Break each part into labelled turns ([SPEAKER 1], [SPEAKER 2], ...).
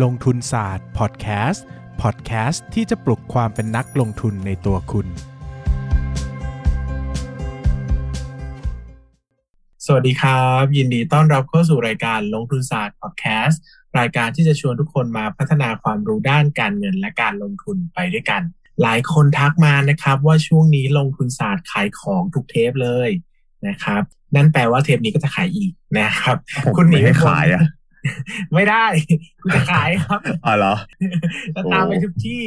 [SPEAKER 1] ลงทุนศาสตร์พอดแคสต์พอดแคสต์ที่จะปลุกความเป็นนักลงทุนในตัวคุณ
[SPEAKER 2] สวัสดีครับ ยินดีต้อนรับเข้าสู่รายการลงทุนศาสตร์พอดแคสต์รายการที่จะชวนทุกคนมาพัฒนาความรู้ด้านการเงินและการลงทุนไปด้วยกัน หลายคนทักมานะครับว่าช่วงนี้ลงทุนศาสตร์ขายของทุกเทปเลยนะครับ นั่นแปลว่าเทปนี้ก็จะขายอีกนะครับ
[SPEAKER 3] ผมไม่ให้ขายอะ
[SPEAKER 2] ไม่ได้คุณจะขายครับ
[SPEAKER 3] อ๋อเหรอ
[SPEAKER 2] จะตามไปทุกที่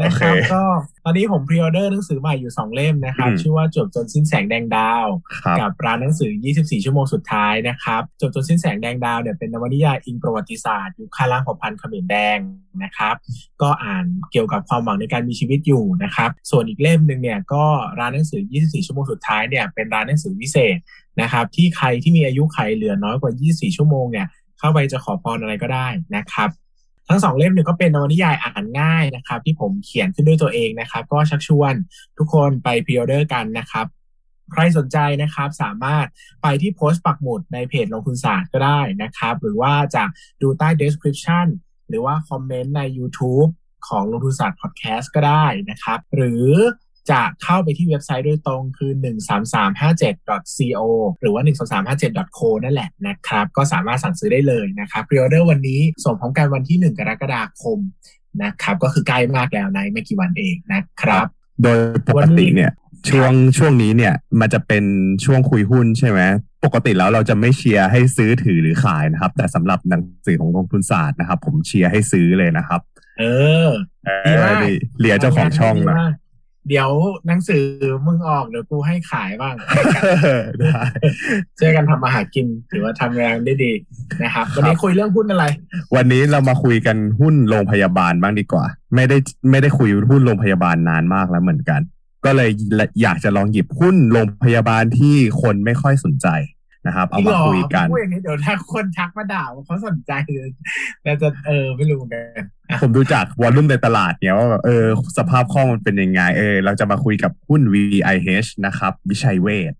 [SPEAKER 2] นะครับ
[SPEAKER 3] โอเค
[SPEAKER 2] ก็ตอนนี้ผมพรีออเดอร์หนังสือใหม่อยู่2เล่มนะครับ
[SPEAKER 3] อืม
[SPEAKER 2] ชื่อว่าจบจนสิ้นแสงแดงดาว
[SPEAKER 3] ครับ
[SPEAKER 2] กับร้านหนังสือ 24 ชั่วโมงสุดท้ายนะครับ จบจนสิ้นแสงแดงดาวเนี่ยเป็นนวนิยายอิงประวัติศาสตร์ยุคข้าล่างเผ่าพันธุ์เขมรแดงนะครับ ก็อ่านเกี่ยวกับความหวังในการมีชีวิตอยู่นะครับ ส่วนอีกเล่มหนึ่งเนี่ยก็ร้านหนังสือ 24 ชั่วโมงสุดท้ายเนี่ยเป็นร้านหนังสือวิเศษนะครับที่ใครที่มีอายุไขเหลือน้อยกว่า 24 ชั่วโมงเนี่ย เข้าไปจะขอพรอะไรก็ได้นะครับ ทั้งสองเล่มเนี่ยก็เป็นนวนิยายอ่านง่ายนะครับ ที่ผมเขียนขึ้นด้วยตัวเองนะครับ ก็ชักชวนทุกคนไป pre-order กันนะครับใครสนใจนะครับสามารถไปที่โพสต์ปักหมุดในเพจลงทุนศาสตร์ก็ได้นะครับ หรือว่าจะดูใต้ description หรือว่าคอมเมนต์ใน YouTube ของลงทุนศาสตร์พอดแคสต์ก็ได้นะครับ หรือ จะเข้าไปที่เว็บไซต์โดยตรงคือ 13357.co หรือว่า 13357.co นั่นแหละนะครับ ก็สามารถสั่งซื้อได้เลยนะครับ pre-order วันนี้ส่งพร้อมกันวันที่ 1 กรกฎาคมนะครับ ก็คือใกล้มากแล้วในไม่กี่วันเองนะครับ
[SPEAKER 3] โดยปกติเนี่ยช่วงช่วงนี้เนี่ยมันจะเป็นช่วงคุยหุ้นใช่ไหมปกติแล้วเราจะไม่เชียร์ให้ซื้อถือหรือขายนะครับ แต่สำหรับหนังสือของลงทุนศาสตร์นะครับ ผมเชียร์ให้ซื้อเลยนะครับ
[SPEAKER 2] เออ
[SPEAKER 3] เอ
[SPEAKER 2] ดี
[SPEAKER 3] อ
[SPEAKER 2] มาก
[SPEAKER 3] นี่เลียเจ้าของช่องนะ
[SPEAKER 2] เดี๋ยวหนังสือมึงออกเดี๋ยวกูให้ขายบ้าง
[SPEAKER 3] ได้
[SPEAKER 2] ช่วยกันทำมาหากินถือว่าทำงานได้ดีนะครับ วันนี้คุยเรื่องหุ้นอะไร
[SPEAKER 3] วันนี้เรามาคุยกันหุ้นโรงพยาบาลบ้างดีกว่า ไม่ได้ไม่ได้คุยหุ้นโรงพยาบาลนานมากแล้วเหมือนกัน ก็เลยอยากจะลองหยิบหุ้นโรงพยาบาลที่คนไม่ค่อยสนใจ นะครับเอามาคุยกัน
[SPEAKER 2] พูดอย่างนี้เดี๋ยวถ้าคนทักมาด่าว่าเขาสนใจเลยแต่จะเออไม่รู้เหมือนกันอะ
[SPEAKER 3] ผมดูจากวอลลุ่มในตลาดเนี่ยว่าแบบเออสภาพคล่องมันเป็นยังไงเออเราจะมาคุยกับหุ้น VIH นะครับ วิชัยเวช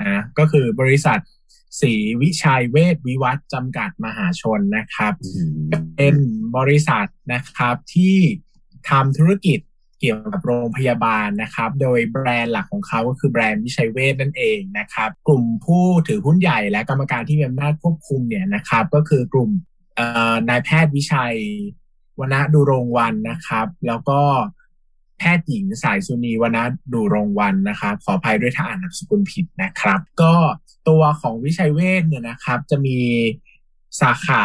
[SPEAKER 2] อะก็คือบริษัทศรีวิชัยเวชวิวัฒน์จำกัดมหาชนนะครับ เป็นบริษัทนะครับที่ทำธุรกิจ เกี่ยวกับโรงพยาบาลนะครับ โดยแบรนด์หลักของเขาก็คือแบรนด์วิชัยเวชนั่นเองนะครับ กลุ่มผู้ถือหุ้นใหญ่และกรรมการที่มีอำนาจควบคุมเนี่ยนะครับ ก็คือกลุ่มนายแพทย์วิชัยวนดุรงค์วรรณนะครับ แล้วก็แพทย์หญิงสายสุณีวนดุรงค์วรรณนะครับ ขออภัยด้วยถ้าอ่านนามสกุลผิดนะครับ ก็ตัวของวิชัยเวชเนี่ยนะครับจะมีสาขา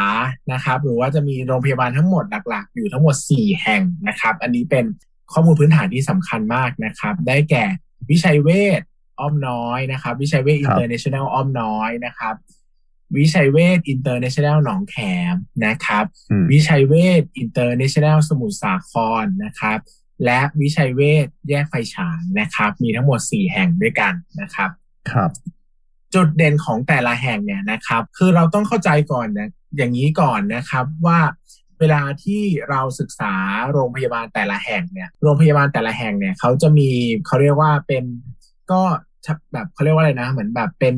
[SPEAKER 2] นะครับ หรือว่าจะมีโรงพยาบาลทั้งหมดหลัก ๆ อยู่ทั้งหมด 4 แห่งนะครับ อันนี้เป็น ข้อมูลพื้นฐานที่สำคัญมากนะครับ ได้แก่วิชัยเวชอ้อมน้อยนะครับ วิชัยเวชอินเตอร์เนชั่นแนลอ้อมน้อยนะครับ วิชัยเวชอินเตอร์เนชั่นแนลหนองแขมนะครับ
[SPEAKER 3] อืม
[SPEAKER 2] วิชัยเวชอินเตอร์เนชั่นแนลสมุทรสาครนะครับ และวิชัยเวชแยกไฟฉายนะครับ มีทั้งหมด4แห่งด้วยกันนะครับ
[SPEAKER 3] ครับ
[SPEAKER 2] จุดเด่นของแต่ละแห่งเนี่ยนะครับ คือเราต้องเข้าใจก่อนนะอย่างนี้ก่อนนะครับว่า เวลาที่เราศึกษาโรงพยาบาลแต่ละแห่งเนี่ยโรงพยาบาลแต่ละแห่งเนี่ยเขาจะมีเขาเรียกว่าเป็นก็แบบเขาเรียกว่าอะไรนะ เหมือนแบบเป็น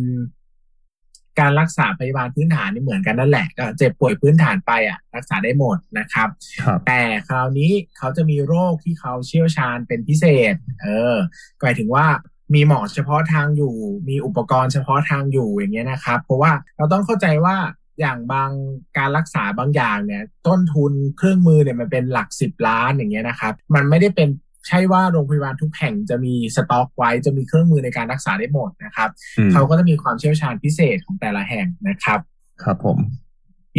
[SPEAKER 2] การรักษาพยาบาลพื้นฐานนี่เหมือนกันนั่นแหละก็เจ็บป่วยพื้นฐานไปอะ รักษาได้หมดนะครับ
[SPEAKER 3] ครับ
[SPEAKER 2] แต่คราวนี้เขาจะมีโรคที่เขาเชี่ยวชาญเป็นพิเศษ เออหมายถึงว่ามีหมอเฉพาะทางอยู่ มีอุปกรณ์เฉพาะทางอยู่อย่างเงี้ยนะครับ เพราะว่าเราต้องเข้าใจว่า อย่างบางการรักษาบางอย่างเนี่ย ต้นทุนเครื่องมือเนี่ยมันเป็นหลักสิบล้านอย่างเงี้ยนะครับ มันไม่ได้เป็นใช่ว่าโรงพยาบาลทุกแห่งจะมีสต็อกไว้จะมีเครื่องมือในการรักษาได้หมดนะครับ
[SPEAKER 3] อืม
[SPEAKER 2] เขาก็จะมีความเชี่ยวชาญพิเศษของแต่ละแห่งนะครับ
[SPEAKER 3] ครับผม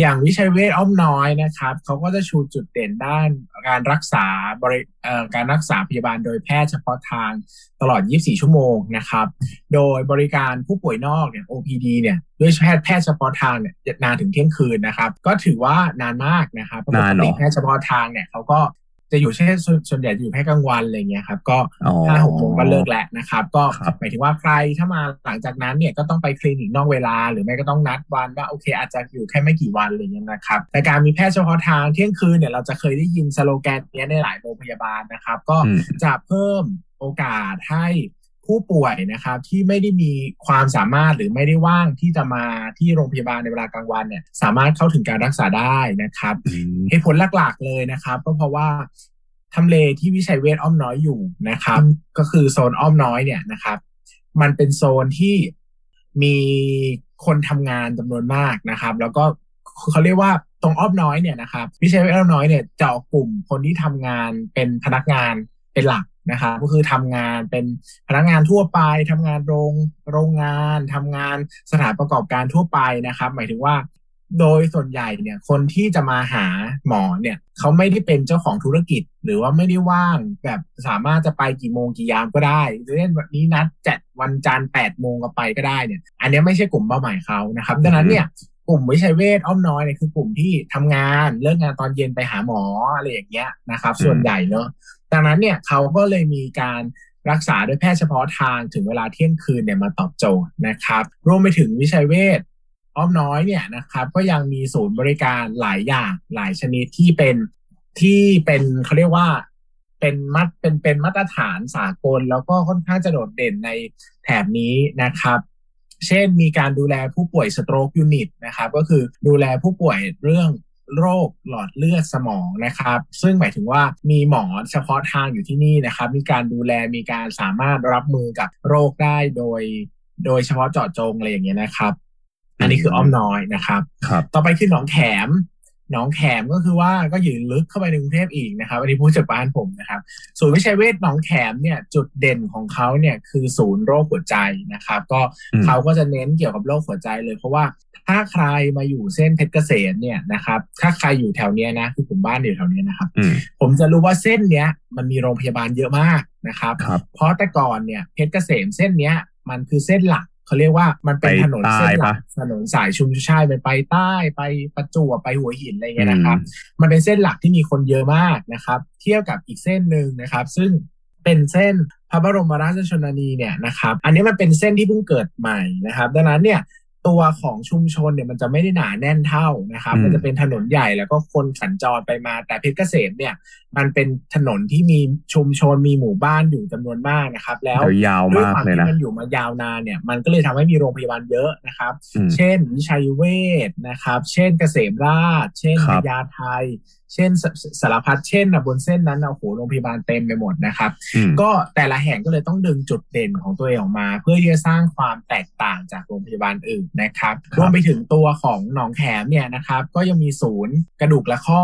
[SPEAKER 2] อย่างวิชัยเวชอ้อมน้อยนะครับเขาก็จะชูจุดเด่นด้านการรักษาบริเอ่อการรักษาพยาบาลโดยแพทย์เฉพาะทางตลอด 24 ชั่วโมงนะครับ โดยบริการผู้ป่วยนอกเนี่ย OPD เนี่ยด้วยแพทย์แพทย์เฉพาะทางเนี่ยนานถึงเที่ยงคืนนะครับ ก็ถือว่านานมากนะครับเพราะป
[SPEAKER 3] นากนเหร
[SPEAKER 2] ติ
[SPEAKER 3] อ
[SPEAKER 2] แพทย์เฉพาะทางเนี่ยเขาก็ จะอยู่แค่ส่วนส่วนใหญ่จะอยู่แค่กลางวันอะไรเงี้ยครับ ก็
[SPEAKER 3] อ๋อ
[SPEAKER 2] ห้าหกโมงก็เลิกแล้วนะครับ ก็
[SPEAKER 3] ครับ
[SPEAKER 2] หมายถึงว่าใครถ้ามาหลังจากนั้นเนี่ยก็ต้องไปคลินิกนอกเวลา หรือไม่ก็ต้องนัดวันว่าโอเค อาจจะอยู่แค่ไม่กี่วันอะไรเงี้ยนะครับแต่การมีแพทย์เฉพาะทางเที่ยงคืนเนี่ยเราจะเคยได้ยินสโลแกนเนี้ยในหลายโรงพยาบาลนะครับ ก็
[SPEAKER 3] อืม
[SPEAKER 2] จะเพิ่มโอกาสให้ ผู้ป่วยนะครับที่ไม่ได้มีความสามารถหรือไม่ได้ว่างที่จะมาที่โรงพยาบาลในเวลากลางวันเนี่ยสามารถเข้าถึงการรักษาได้นะครับ
[SPEAKER 3] อืม
[SPEAKER 2] เหตุผลหลักๆเลยนะครับ ก็เพราะว่าทำเลที่วิชัยเวชอ้อมน้อยอยู่นะครับ ก็คือโซนอ้อมน้อยเนี่ยนะครับ มันเป็นโซนที่มีคนทำงานจำนวนมากนะครับ แล้วก็เขาเรียกว่าตรงอ้อมน้อยเนี่ยนะครับวิชัยเวชอ้อมน้อยเนี่ยเจาะกลุ่มคนที่ทำงานเป็นพนักงานเป็นหลัก นะครับก็คือทำงานเป็นพนักงานทั่วไปทำงานโรงโรงงานทำงานสถานประกอบการทั่วไปนะครับ หมายถึงว่า โดยส่วนใหญ่เนี่ยคนที่จะมาหาหมอเนี่ยเขาไม่ได้เป็นเจ้าของธุรกิจ หรือว่าไม่ได้ว่างแบบสามารถจะไปกี่โมงกี่ยามก็ได้เช่นวันนี้นัดจัดวันจันทร์แปดโมงก็ไปก็ได้เนี่ย อันเนี้ยไม่ใช่กลุ่มเป้าหมายเขานะครับดังนั้นเนี่ยกลุ่มวิชัยเวชอ้อมน้อยเนี่ยคือกลุ่มที่ทำงานเลิกงานตอนเย็นไปหาหมออะไรอย่างเงี้ยนะครับ ส่วนใหญ่เนอะ ดังนั้นเนี่ยเขาก็เลยมีการรักษาด้วยแพทย์เฉพาะทางถึงเวลาเที่ยงคืนเนี่ยมาตอบโจทย์นะครับ รวมไปถึงวิชัยเวชอ้อมน้อยเนี่ยนะครับก็ยังมีศูนย์บริการหลายอย่างหลายชนิดที่เป็นที่เป็นเขาเรียกว่าเป็นมัดเป็นเป็นมาตรฐานสากล แล้วก็ค่อนข้างจะโดดเด่นในแถบนี้นะครับเช่นมีการดูแลผู้ป่วยสโตรกยูนิตนะครับก็คือดูแลผู้ป่วยเรื่อง โรคหลอดเลือดสมองนะครับ ซึ่งหมายถึงว่ามีหมอเฉพาะทางอยู่ที่นี่นะครับ มีการดูแลมีการสามารถรับมือกับโรคได้โดย โดยเฉพาะเจาะจงอะไรอย่างเงี้ยนะครับ อันนี้คืออ้อมน้อยนะครับ
[SPEAKER 3] ครับ
[SPEAKER 2] ต่อไปคือหนองแขม หนองแขมก็คือว่าก็อยู่ลึกเข้าไปในกรุงเทพอีกนะครับอันนี้พูดจากบ้านผมนะครับศูนย์วิชัยเวชหนองแขมเนี่ยจุดเด่นของเขาเนี่ยคือศูนย์โรคหัวใจนะครับ ก็
[SPEAKER 3] อืม
[SPEAKER 2] เขาก็จะเน้นเกี่ยวกับโรคหัวใจเลยเพราะว่าถ้าใครมาอยู่เส้นเพชรเกษมเนี่ยนะครับ ถ้าใครอยู่แถวเนี้ยนะคือผมบ้านอยู่แถวเนี้ยนะครับ
[SPEAKER 3] อืม
[SPEAKER 2] ผมจะรู้ว่าเส้นเนี้ยมันมีโรงพยาบาลเยอะมากนะครับ
[SPEAKER 3] ครับ
[SPEAKER 2] เพราะแต่ก่อนเนี่ยเพชรเกษมเส้นเนี้ยมันคือเส้นหลัก เขาเรียกว่ามันเป็น
[SPEAKER 3] ไป
[SPEAKER 2] ถนนเส้นหลั
[SPEAKER 3] ใต้
[SPEAKER 2] ก
[SPEAKER 3] ปะ
[SPEAKER 2] ถนนสายชุมชายไปไปใต้ไปประจวบไปหัวหินอะไรเงี้ยนะครับ มันเป็นเส้นหลักที่มีคนเยอะมากนะครับ เทียบกับอีกเส้นหนึ่งนะครับ ซึ่งเป็นเส้นพระบรมราชชนนีเนี่ยนะครับ อันนี้มันเป็นเส้นที่เพิ่งเกิดใหม่นะครับ ดังนั้นเนี่ย ตัวของชุมชนเนี่ยมันจะไม่ได้หนาแน่นเท่านะครับ
[SPEAKER 3] อืม
[SPEAKER 2] มันจะเป็นถนนใหญ่แล้วก็คนสัญจรไปมาแต่เพชรเกษมเนี่ย มันเป็นถนนที่มีชุมชนมีหมู่บ้านอยู่จำนวนมากนะครับ แล้ว
[SPEAKER 3] เดี๋ยวยาว
[SPEAKER 2] ด้วย
[SPEAKER 3] มาก
[SPEAKER 2] ความ
[SPEAKER 3] เลย
[SPEAKER 2] ที่
[SPEAKER 3] นะ
[SPEAKER 2] มันอยู่มายาวนานเนี่ย มันก็เลยทำให้มีโรงพยาบาลเยอะนะครับ
[SPEAKER 3] อืม
[SPEAKER 2] เช่นวิชัยเวชนะครับ เช่นเกษมราช เช่น
[SPEAKER 3] ค
[SPEAKER 2] พ
[SPEAKER 3] รับ
[SPEAKER 2] ญาไท เช่นสสารพัดเช่นนะบนเส้นนั้นนะโอ้โหโรงพยาบาลเต็มไปหมดนะครับ
[SPEAKER 3] อืม
[SPEAKER 2] ก็แต่ละแห่งก็เลยต้องดึงจุดเด่นของตัวเองออกมา เพื่อที่จะสร้างความแตกต่างจากโรงพยาบาลอื่นนะครับ
[SPEAKER 3] ครับ
[SPEAKER 2] รวมไปถึงตัวของหนองแขมเนี่ยนะครับ ก็ยังมีศูนย์กระดูกและข้อ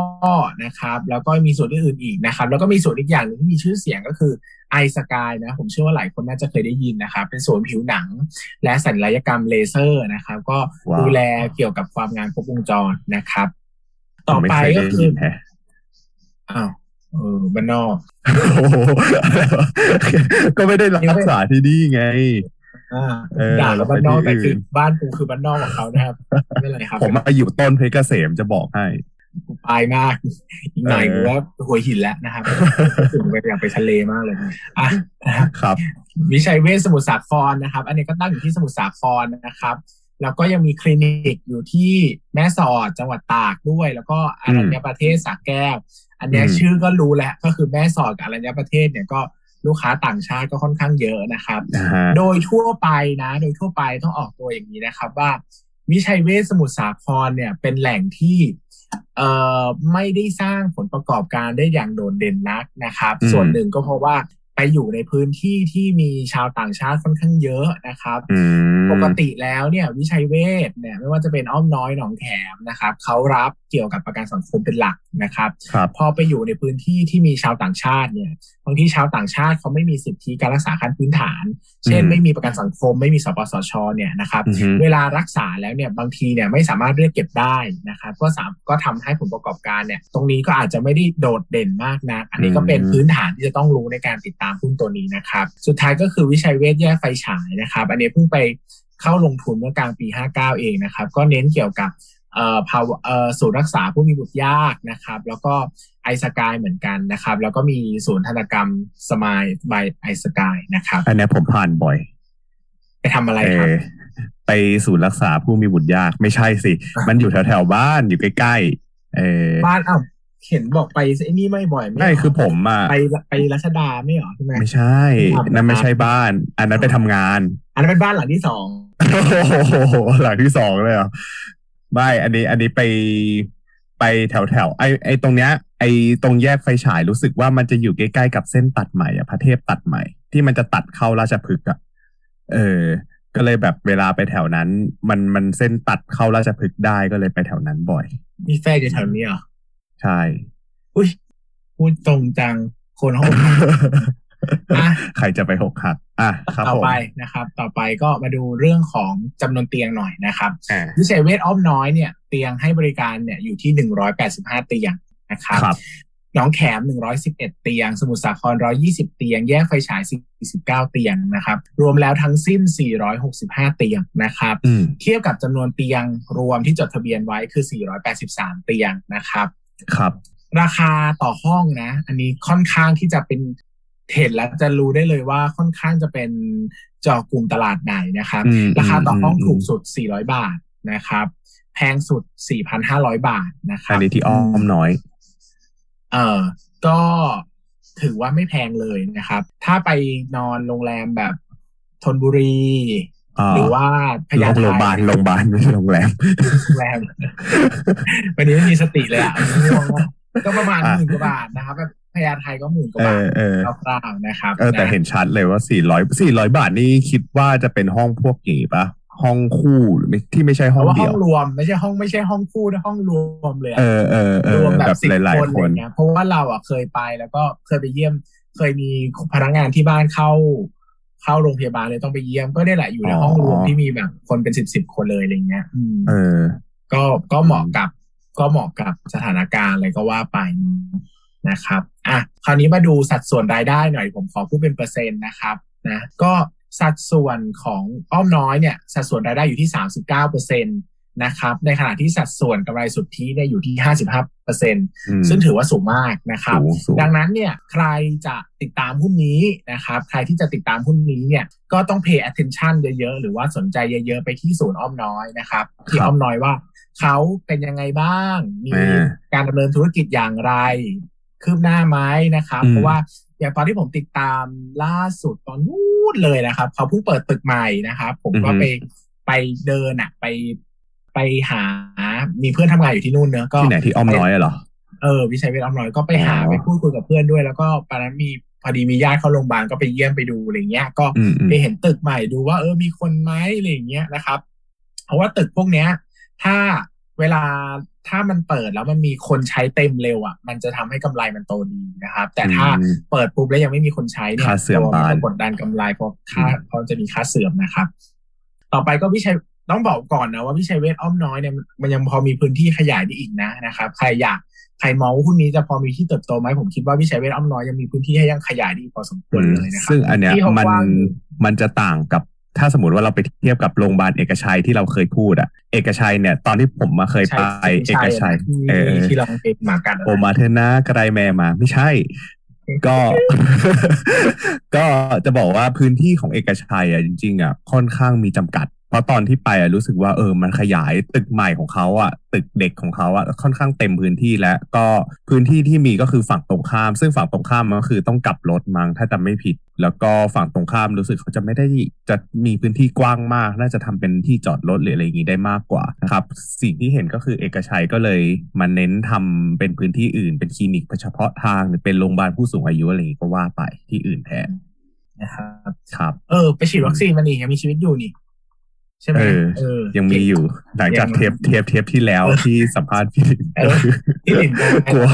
[SPEAKER 2] นะครับ แล้วก็มีศูนย์อื่นๆอีกนะครับ แล้วก็มีศูนย์อีกอย่างหนึ่งที่มีชื่อเสียงก็คือไอสกายนะผมเชื่อว่าหลายคนน่าจะเคยได้ยินนะครับ เป็นศูนย์ผิวหนัง และสัญลัยกรรมเลเซอร์นะครับ ก็
[SPEAKER 3] ว้าว
[SPEAKER 2] ดูแลเกี่ยวกับความงามครบวงจรนะครับ ต่อ
[SPEAKER 3] ผมม่
[SPEAKER 2] ไป
[SPEAKER 3] เคย
[SPEAKER 2] ก็
[SPEAKER 3] ด้
[SPEAKER 2] คือ
[SPEAKER 3] ยินแฮะ
[SPEAKER 2] อ้าวเออบ้านนอก
[SPEAKER 3] โอ้โหก็ไม่ได้รักษาที่นี่ไง
[SPEAKER 2] อ่า
[SPEAKER 3] เออ
[SPEAKER 2] ด่าแล้วบ้านนอก
[SPEAKER 3] ไปที่
[SPEAKER 2] แต่คือ
[SPEAKER 3] อื่น
[SPEAKER 2] บ้านกูคือบ้านนอกของเขานะครับไม่เป็นไรครับ
[SPEAKER 3] ผมมาอยู่ต้นเพชรเกษมจะบอกให้
[SPEAKER 2] กูปลายมากอีกหน่อย
[SPEAKER 3] เออ
[SPEAKER 2] กูว่าหัวหินแล้วนะครับถึงไปอยากไปทะเลมากเลยอะนะครับ
[SPEAKER 3] ครับ
[SPEAKER 2] วิชัยเวชสมุทรสาครนะครับ อันนี้ก็ตั้งอยู่ที่สมุทรสาครนะครับ แล้วก็ยังมีคลินิกอยู่ที่แม่สอดจังหวัดตากด้วย แล้วก็อรัญญประเทศสระแก้ว อันเนี้ย
[SPEAKER 3] อืม
[SPEAKER 2] ชื่อก็รู้แล้วก็คือแม่สอดกับอรัญญประเทศเนี่ยก็ลูกค้าต่างชาติก็ค่อนข้างเยอะนะครับ
[SPEAKER 3] นะฮะ
[SPEAKER 2] โดยทั่วไปนะ โดยทั่วไปต้องออกตัวอย่างนี้นะครับ ว่าวิชัยเวชสมุทรสาครเนี่ยเป็นแหล่งที่เอ่อไม่ได้สร้างผลประกอบการได้อย่างโดดเด่นนักนะครับ
[SPEAKER 3] อืม
[SPEAKER 2] ส่วนหนึ่งก็เพราะว่า ไปอยู่ในพื้นที่ที่มีชาวต่างชาติค่อนข้างเยอะนะครับ
[SPEAKER 3] อืม
[SPEAKER 2] ปกติแล้วเนี่ยวิชัยเวชเนี่ยไม่ว่าจะเป็นอ้อมน้อยหนองแขมนะครับเขารับ เกี่ยวกับประกันสังคมเป็นหลักนะครับ
[SPEAKER 3] ครับ
[SPEAKER 2] พอไปอยู่ในพื้นที่ที่มีชาวต่างชาติเนี่ยบางทีชาวต่างชาติเขาไม่มีสิทธิการรักษาขั้นพื้นฐาน เช่น
[SPEAKER 3] อืม
[SPEAKER 2] ไม่มีประกันสังคม ไม่มีสปสชเนี่ยนะครับ
[SPEAKER 3] อือฮึ
[SPEAKER 2] เวลารักษาแล้วเนี่ยบางทีเนี่ยไม่สามารถเรียกเก็บได้นะครับก็สามก็ทำให้ผลประกอบการเนี่ยตรงนี้ก็อาจจะไม่ได้โดดเด่นมากนักอันนี้ก็เป็นพื้นฐานที่จะต้องรู้ในการติดตามหุ้นตัวนี้นะครับสุดท้ายก็คือวิชัยเวชแยกไฟฉายนะครับ อันนี้เพิ่งไปเข้าลงทุนเมื่อกลางปี 59 เองนะครับ ก็เน้นเกี่ยวกับเอ่อ ภาวะเอ่อศูนย์รักษาผู้มีบุตรยากนะครับ แล้วก็ไอสกายเหมือนกันนะครับ แล้วก็มีศูนย์ธนกรรมสมายบายไอสกายนะครับ
[SPEAKER 3] อันเนี้ยผมผ่านบ่อย
[SPEAKER 2] ไปทำอะไร
[SPEAKER 3] เอ
[SPEAKER 2] ครับ
[SPEAKER 3] อไปศูนย์รักษาผู้มีบุตรยากไม่ใช่สิ มันอยู่แถวแถวๆบ้านอยู่ใกล้ๆเออ
[SPEAKER 2] บ้านเอ้าเห็นบอกไปไอ้นี่ไม่บ่อยไม่
[SPEAKER 3] ไม่
[SPEAKER 2] เหร
[SPEAKER 3] คือผมอะ
[SPEAKER 2] ไปไปรัชดาไม่เหรอใช่ไหม
[SPEAKER 3] ไม่ใช่ นั่นไม่ใช่บ้าน อันนั้นไปทำงาน
[SPEAKER 2] อันนั้นเป็นบ้านหลังที่สอง
[SPEAKER 3] โอ้โหหลังที่สองเลยเหรอ ไม่อันนี้ อันนี้ไปไปแถวแถวๆไอไอตรงเนี้ย ไอตรงแยกไฟฉายรู้สึกว่ามันจะอยู่ใกล้ๆกับเส้นตัดใหม่อะพระเทพตัดใหม่ ที่มันจะตัดเข้าราชพฤกษ์อะเออ ก็เลยแบบเวลาไปแถวนั้น มันมันเส้นตัดเข้าราชพฤกษ์ได้ก็เลยไปแถวนั้นบ่อย
[SPEAKER 2] มีแฟนอยู่แถวนี้เหรอ
[SPEAKER 3] ใช่
[SPEAKER 2] อุ้ยพูดตรงจังคนห้องอะ
[SPEAKER 3] ใครจะไปหกหักอะครับ
[SPEAKER 2] ต่อ
[SPEAKER 3] ผม
[SPEAKER 2] ไปนะครับ ต่อไปก็มาดูเรื่องของจำนวนเตียงหน่อยนะครับ
[SPEAKER 3] อ่า
[SPEAKER 2] วิชัยเวชอ้อมน้อยเนี่ยเตียงให้บริการเนี่ยอยู่ที่หนึ่งร้อยแปดสิบห้าเตียงนะครับ
[SPEAKER 3] ครับ
[SPEAKER 2] หนองแขม 111 เตียง สมุทรสาคร 120 เตียง แยกไฟฉาย 49 เตียงนะครับ รวมแล้วทั้งสิ้น 465 เตียงนะครับ
[SPEAKER 3] อืม
[SPEAKER 2] เทียบกับจำนวนเตียงรวมที่จดทะเบียนไว้คือ 483 เตียงนะครับ
[SPEAKER 3] ครับ
[SPEAKER 2] ราคาต่อห้องนะ อันนี้ค่อนข้างที่จะเป็น เห็นแล้วจะรู้ได้เลยว่าค่อนข้างจะเป็นเจอกลุ่มตลาดไหนนะครับ
[SPEAKER 3] อืม
[SPEAKER 2] ราคาต่อห้อง
[SPEAKER 3] อืม
[SPEAKER 2] ถูกสุด 400 บาทนะครับ แพงสุด 4,500 บาทนะครั
[SPEAKER 3] อั
[SPEAKER 2] บ
[SPEAKER 3] นนี้ที่อ้อมน้อย
[SPEAKER 2] เออก็ถือว่าไม่แพงเลยนะครับ ถ้าไปนอนโรงแรมแบบธนบุรี
[SPEAKER 3] อ่า
[SPEAKER 2] หรือว่าพญาไท
[SPEAKER 3] โรงพยาบาลโรงพยาบาลไม่ใช่โรงแรม
[SPEAKER 2] โรงแรมวันนี้ไม่มีสติเลยอะง่วงมากก็ประมาณ
[SPEAKER 3] อะ
[SPEAKER 2] หมื่นกว่าบาทนะครับแบบ พญาไทก็หมื่นกว่า
[SPEAKER 3] เอบาอ
[SPEAKER 2] ท
[SPEAKER 3] เออ
[SPEAKER 2] คร่าวๆนะครับ
[SPEAKER 3] เออแต่ะเห็นชัดเลยว่าสี่ร้อยสี่ร้อยบาทนี่คิดว่าจะเป็นห้องพวกหนีปะห้องคู่หรือไม่ที่ไม่ใช่
[SPEAKER 2] เพ
[SPEAKER 3] ห้อง
[SPEAKER 2] ราะว่า
[SPEAKER 3] เดี
[SPEAKER 2] ห้
[SPEAKER 3] ย
[SPEAKER 2] อ
[SPEAKER 3] ว
[SPEAKER 2] งรวมไม่ใช่ห้องไม่ใช่ห้องคู่นะห้องรวมเลยอะ
[SPEAKER 3] เออเออเอ
[SPEAKER 2] ร
[SPEAKER 3] อ
[SPEAKER 2] วมแบ
[SPEAKER 3] แบบบ
[SPEAKER 2] สิบ
[SPEAKER 3] หลาย
[SPEAKER 2] คน
[SPEAKER 3] ๆ
[SPEAKER 2] อะ
[SPEAKER 3] ค
[SPEAKER 2] ไร
[SPEAKER 3] น
[SPEAKER 2] เงี้ยเพราะว่าเราอะเคยไปแล้วก็เคยไปเยี่ยม เคยมีพนักงานที่บ้านเข้า เข้าโรงพยาบาลเลยต้องไปเยี่ยมก็ได้แหละอยู่ในห้องรวมที่มีแบบคนเป็นสิบสิบคนเลยอะไรเงี้ยอืม
[SPEAKER 3] เออ
[SPEAKER 2] ก็ก็เหมาะกับ ก็เหมาะกับสถานการณ์อะไรก็ว่าไป นะครับอะคราวนี้มาดูสัดส่วนรายได้หน่อยผมขอพูดเป็นเปอร์เซ็นต์นะครับนะก็สัดส่วนของอ้อมน้อยเนี่ยสัดส่วนรายได้อยู่ที่ 39เปอร์เซ็นต์นะครับในขณะที่สัดส่วนกำไรสุทธิเนี่ยอยู่ที่ 55เปอร์เซ็นต์
[SPEAKER 3] อืม
[SPEAKER 2] ซึ่งถือว่าสูงมากนะครับ
[SPEAKER 3] สูงสูง
[SPEAKER 2] ดังนั้นเนี่ยใครจะติดตามหุ้นนี้นะครับ ใครที่จะติดตามหุ้นนี้เนี่ยก็ต้อง pay attention เยอะๆ หรือว่าสนใจเยอะๆ ไปที่ศูนย์อ้อมน้อยนะครับที่อ้อมน้อยว่าเขาเป็นยังไงบ้าง มี
[SPEAKER 3] อ่า
[SPEAKER 2] การดำเนินธุรกิจอย่างไร คืบหน้าไหมนะครับ
[SPEAKER 3] อืม
[SPEAKER 2] เพราะว่าอย่างตอนที่ผมติดตามล่าสุดตอนนู้นเลยนะครับ เขาเพิ่งเปิดตึกใหม่นะครับผมก็ไปไปเดินอะไปไปหา มีเพื่อนทำงานอยู่ที่นู่นเนอะก็
[SPEAKER 3] ที่ไหนที่อ้อมน้อยอะเหรอ
[SPEAKER 2] เออวิชัยเวทอ้อมน้อยก็ไปหา
[SPEAKER 3] อ๋อ
[SPEAKER 2] ไปพูดคุยกับเพื่อนด้วย แล้วก็ตอนนั้นมีพอดีมีญาติเข้าโรงพยาบาลก็ไปเยี่ยมไปดูอะไรเงี้ย ก็
[SPEAKER 3] อืมอืม
[SPEAKER 2] ไปเห็นตึกใหม่ดูว่า เออมีคนไหมอะไรอย่างเงี้ยนะครับ เพราะว่าตึกพวกเนี้ย ถ้า เวลาถ้ามันเปิดแล้วมันมีคนใช้เต็มเร็วอะ มันจะทำให้กำไรมันโตดีนะครับ แต่ถ้า
[SPEAKER 3] อืม
[SPEAKER 2] เปิดปุ๊บแล้วยังไม่มีคนใช้เนี่ย
[SPEAKER 3] ค่าเสื่อม
[SPEAKER 2] ตัว
[SPEAKER 3] บาน
[SPEAKER 2] ก็กดดันกำไรเพราะค่า
[SPEAKER 3] อืม
[SPEAKER 2] เพราะจะมีค่าเสื่อมนะครับ ต่อไปก็วิชัยต้องบอกก่อนนะว่าวิชัยเวทอ้อมน้อยเนี่ยมันยังพอมีพื้นที่ขยายได้อีกนะนะครับ ใครอยากใครมองว่าหุ้นนี้จะพอมีที่เติบโตไหมผมคิดว่าวิชัยเวทอ้อมน้อยยังมีพื้นที่ให้ยังขยายได้อีกพอสมควรเลยนะครับ
[SPEAKER 3] ซึ่งอันเนี้ย
[SPEAKER 2] ที่เขา
[SPEAKER 3] มัน
[SPEAKER 2] กว้างอยู่
[SPEAKER 3] มันจะต่างกับ ถ้าสมมติว่าเราไปเทียบกับโรงพยาบาลเอกชัยที่เราเคยพูดอะเอกชัยเนี่ย ตอนที่ผมมาเคยไปเอกชัย
[SPEAKER 2] ที่
[SPEAKER 3] เออ
[SPEAKER 2] ที่เราเพลงหมากัดอะ
[SPEAKER 3] โอมาเทนะกระไดแมมา ไม่ใช่ ก็ ก็จะบอกว่าพื้นที่ของเอกชัยอะจริงๆอะค่อนข้างมีจำกัด เพราะตอนที่ไปอะรู้สึกว่าเออมันขยายตึกใหม่ของเขาอะตึกเด็กของเขาอะค่อนข้างเต็มพื้นที่แล้วก็พื้นที่ที่มีก็คือฝั่งตรงข้าม ซึ่งฝั่งตรงข้ามมันก็คือต้องกลับรถมั้งถ้าจำไม่ผิด แล้วก็ฝั่งตรงข้ามรู้สึกเขาจะไม่ได้จะมีพื้นที่กว้างมาก น่าจะทำเป็นที่จอดรถหรืออะไรอย่างนี้ได้มากกว่านะครับสิ่งที่เห็นก็คือเอกชัยก็เลยมาเน้นทำเป็นพื้นที่อื่น เป็นคลินิกเฉพาะทางหรือเป็นโรงพยาบาลผู้สูงอายุอะไรอย่างนี้ก็ว่าไปที่อื่นแทน
[SPEAKER 2] นะครับ
[SPEAKER 3] ครับ
[SPEAKER 2] เออไปฉีดวัคซีนมานี่ยังมีชีวิตอยู่นี่ ใช่ไหม
[SPEAKER 3] เออ
[SPEAKER 2] เออ
[SPEAKER 3] ยังมีอยู่ หลังจาก
[SPEAKER 2] ยัง
[SPEAKER 3] เทปเทปเทปที่แล้วที่สัมภาษณ์พี่
[SPEAKER 2] เออที่หลิน
[SPEAKER 3] กลัว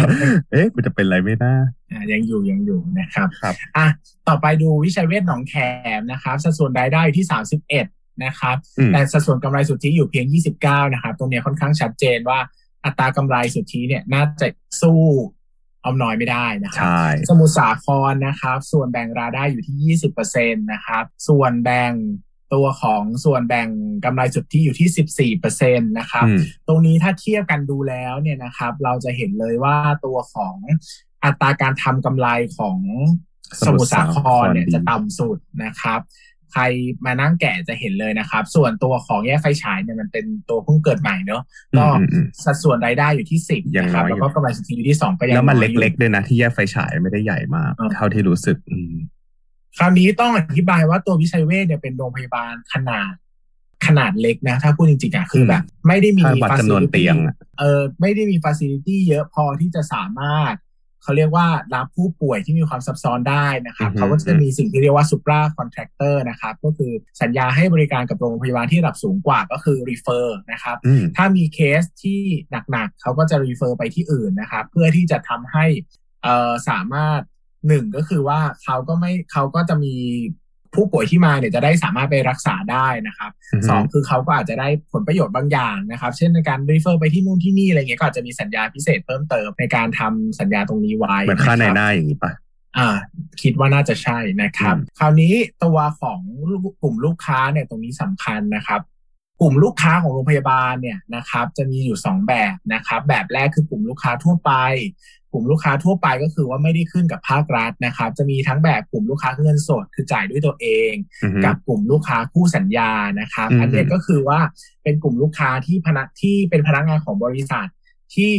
[SPEAKER 3] เอ๊ะมันจะเป็นอะไรไม่น่า
[SPEAKER 2] อ่ายังอยู่ยังอยู่นะครับ
[SPEAKER 3] ครับ
[SPEAKER 2] อะต่อไปดูวิชัยเวทหนองแขมนะครับ สัดส่วนรายได้อยู่ที่31นะครับ
[SPEAKER 3] อืม
[SPEAKER 2] แต่สัดส่วนกำไรสุทธิอยู่เพียง 29 นะครับ ตรงเนี้ยค่อนข้างชัดเจนว่าอัตรากำไรสุทธิเนี่ยน่าจะสู้ออมน้อยไม่ได้นะครับ
[SPEAKER 3] ใช่
[SPEAKER 2] สมุทรสาครนะครับ ส่วนแบ่งรายได้อยู่ที่ 20%นะครับ ส่วนแบ่ง ตัวของส่วนแบ่งกำไรสุทธิอยู่ที่ 14%นะครับ
[SPEAKER 3] อืม
[SPEAKER 2] ตรงนี้ถ้าเทียบกันดูแล้วเนี่ยนะครับ เราจะเห็นเลยว่าตัวของอัตราการทำกำไรของสมุทรสาครเนี่ย
[SPEAKER 3] สมุทรสาครดี
[SPEAKER 2] จะต่ำสุดนะครับใครมานั่งแกะจะเห็นเลยนะครับ ส่วนตัวของแยกไฟฉายเนี่ยมันเป็นตัวเพิ่งเกิดใหม่เนอะก็
[SPEAKER 3] อืมอืม
[SPEAKER 2] สัดส่วนรายได้อยู่ที่สิบ
[SPEAKER 3] ยัง
[SPEAKER 2] นะครับ
[SPEAKER 3] น้อยอยู่
[SPEAKER 2] แล้วก็กำไรสุทธิอยู่ที่สองก็ยัง
[SPEAKER 3] แล้วมัน
[SPEAKER 2] อยอยู่
[SPEAKER 3] เล็กๆด้วยนะที่แยกไฟฉายไม่ได้ใหญ่มาก
[SPEAKER 2] อ่า
[SPEAKER 3] เท่าที่รู้สึกอืม
[SPEAKER 2] คราวนี้ต้องอธิบายว่าตัววิชัยเวชเนี่ยเป็นโรงพยาบาลขนาดขนาดเล็กนะ ถ้าพูดจริงๆอะคือแบบ ไม่ได้มี
[SPEAKER 3] ถ้าวัดจำนวน
[SPEAKER 2] facility
[SPEAKER 3] เตียงอะ
[SPEAKER 2] เออไม่ได้มีฟ a ซิลิตี้เยอะพอที่จะสามารถเขาเรียกว่ารับผู้ป่วยที่มีความซับซ้อนได้นะครับ
[SPEAKER 3] อือฮึ
[SPEAKER 2] เขาก็จะมีสิ่งที่เรียกว่า supra contractor นะครับ ก็คือสัญญาให้บริการกับโรงพยาบาลที่ระดับสูงกว่าก็คือ refer นะครับ
[SPEAKER 3] อืม
[SPEAKER 2] ถ้ามีเคสที่หนักๆเขาก็จะ refer ไปที่อื่นนะครับ เพื่อที่จะทำให้เอ่อสามารถ หนึ่งก็คือว่าเขาก็ไม่เขาก็จะมีผู้ป่วยที่มาเนี่ยจะได้สามารถไปรักษาได้นะครับ
[SPEAKER 3] อือฮึ
[SPEAKER 2] สองคือเขาก็อาจจะได้ผลประโยชน์บางอย่างนะครับ เช่นในการ refer ไปที่นู่นที่นี่อะไรเงี้ยก็อาจจะมีสัญญาพิเศษเพิ่มเติมในการทำสัญญาตรงนี้ไว้
[SPEAKER 3] เหมือนค่าในะ
[SPEAKER 2] รับ
[SPEAKER 3] หน้าอย่างนี้ปะ
[SPEAKER 2] อ่า คิดว่าน่าจะใช่นะครับ
[SPEAKER 3] อืม
[SPEAKER 2] คราวนี้ตัวของกลุ่มลูกค้าเนี่ยตรงนี้สำคัญนะครับกลุ่มลูกค้าของโรงพยาบาลเนี่ยนะครับจะมีอยู่สองแบบนะครับ แบบแรกคือกลุ่มลูกค้าทั่วไป กลุ่มลูกค้าทั่วไปก็คือว่าไม่ได้ขึ้นกับภาครัฐนะครับ จะมีทั้งแบบกลุ่มลูกค้าเงินสดคือจ่ายด้วยตัวเอง
[SPEAKER 3] อือฮึ
[SPEAKER 2] กับกลุ่มลูกค้าคู่สัญญานะครับ
[SPEAKER 3] อืม
[SPEAKER 2] อันเนี้ยก็คือว่าเป็นกลุ่มลูกค้าที่พนักที่เป็นพนักงานของบริษัทที่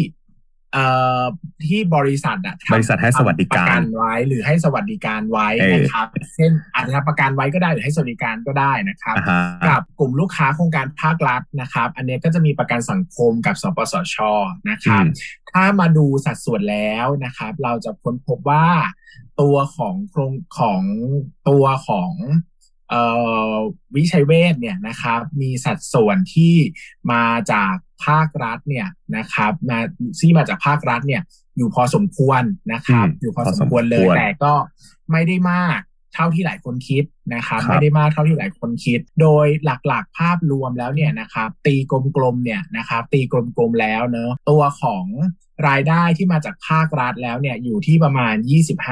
[SPEAKER 2] เอ่อที่บริษัทอะทำ
[SPEAKER 3] บริษัทให้สวัสดิ
[SPEAKER 2] ประ
[SPEAKER 3] กา
[SPEAKER 2] กั
[SPEAKER 3] ร
[SPEAKER 2] นไว้หรือให้สวัสดิการไว้
[SPEAKER 3] เออ
[SPEAKER 2] นะครับเช่นอาจจะทำประกันไว้ก็ได้หรือให้สวัสดิการก็ได้นะครับ
[SPEAKER 3] อ่าฮะ
[SPEAKER 2] กับกลุ่มลูกค้าโครงการภาครัฐนะครับ อันเนี้ยก็จะมีประกันสังคมกับสปสชนะครับ
[SPEAKER 3] อืม
[SPEAKER 2] ถ้ามาดูสัดส่วนแล้วนะครับ เราจะค้นพบว่าตัวของโครงของตัวของเอ่อวิชัยเวชเนี่ยนะครับ มีสัดส่วนที่มาจาก ภาครัฐเนี่ยนะครับมาที่มาจากภาครัฐเนี่ยอยู่พอสมควรนะครับ
[SPEAKER 3] อืม
[SPEAKER 2] อยู่พอ
[SPEAKER 3] พอ
[SPEAKER 2] ส
[SPEAKER 3] ส
[SPEAKER 2] ม
[SPEAKER 3] ม
[SPEAKER 2] ควรเล
[SPEAKER 3] ค
[SPEAKER 2] ยว
[SPEAKER 3] ร
[SPEAKER 2] แต่ก็ไม่ได้มากเท่าที่หลายคนคิดนะครับ
[SPEAKER 3] ครับ
[SPEAKER 2] ไม่ได้มากเท่าที่หลายคนคิด โดยหลักๆภาพรวมแล้วเนี่ยนะครับตีกลมๆเนี่ยนะครับตีกลมๆแล้วเนอะตัวของรายได้ที่มาจากภาครัฐแล้วเนี่ยอยู่ที่ประมาณ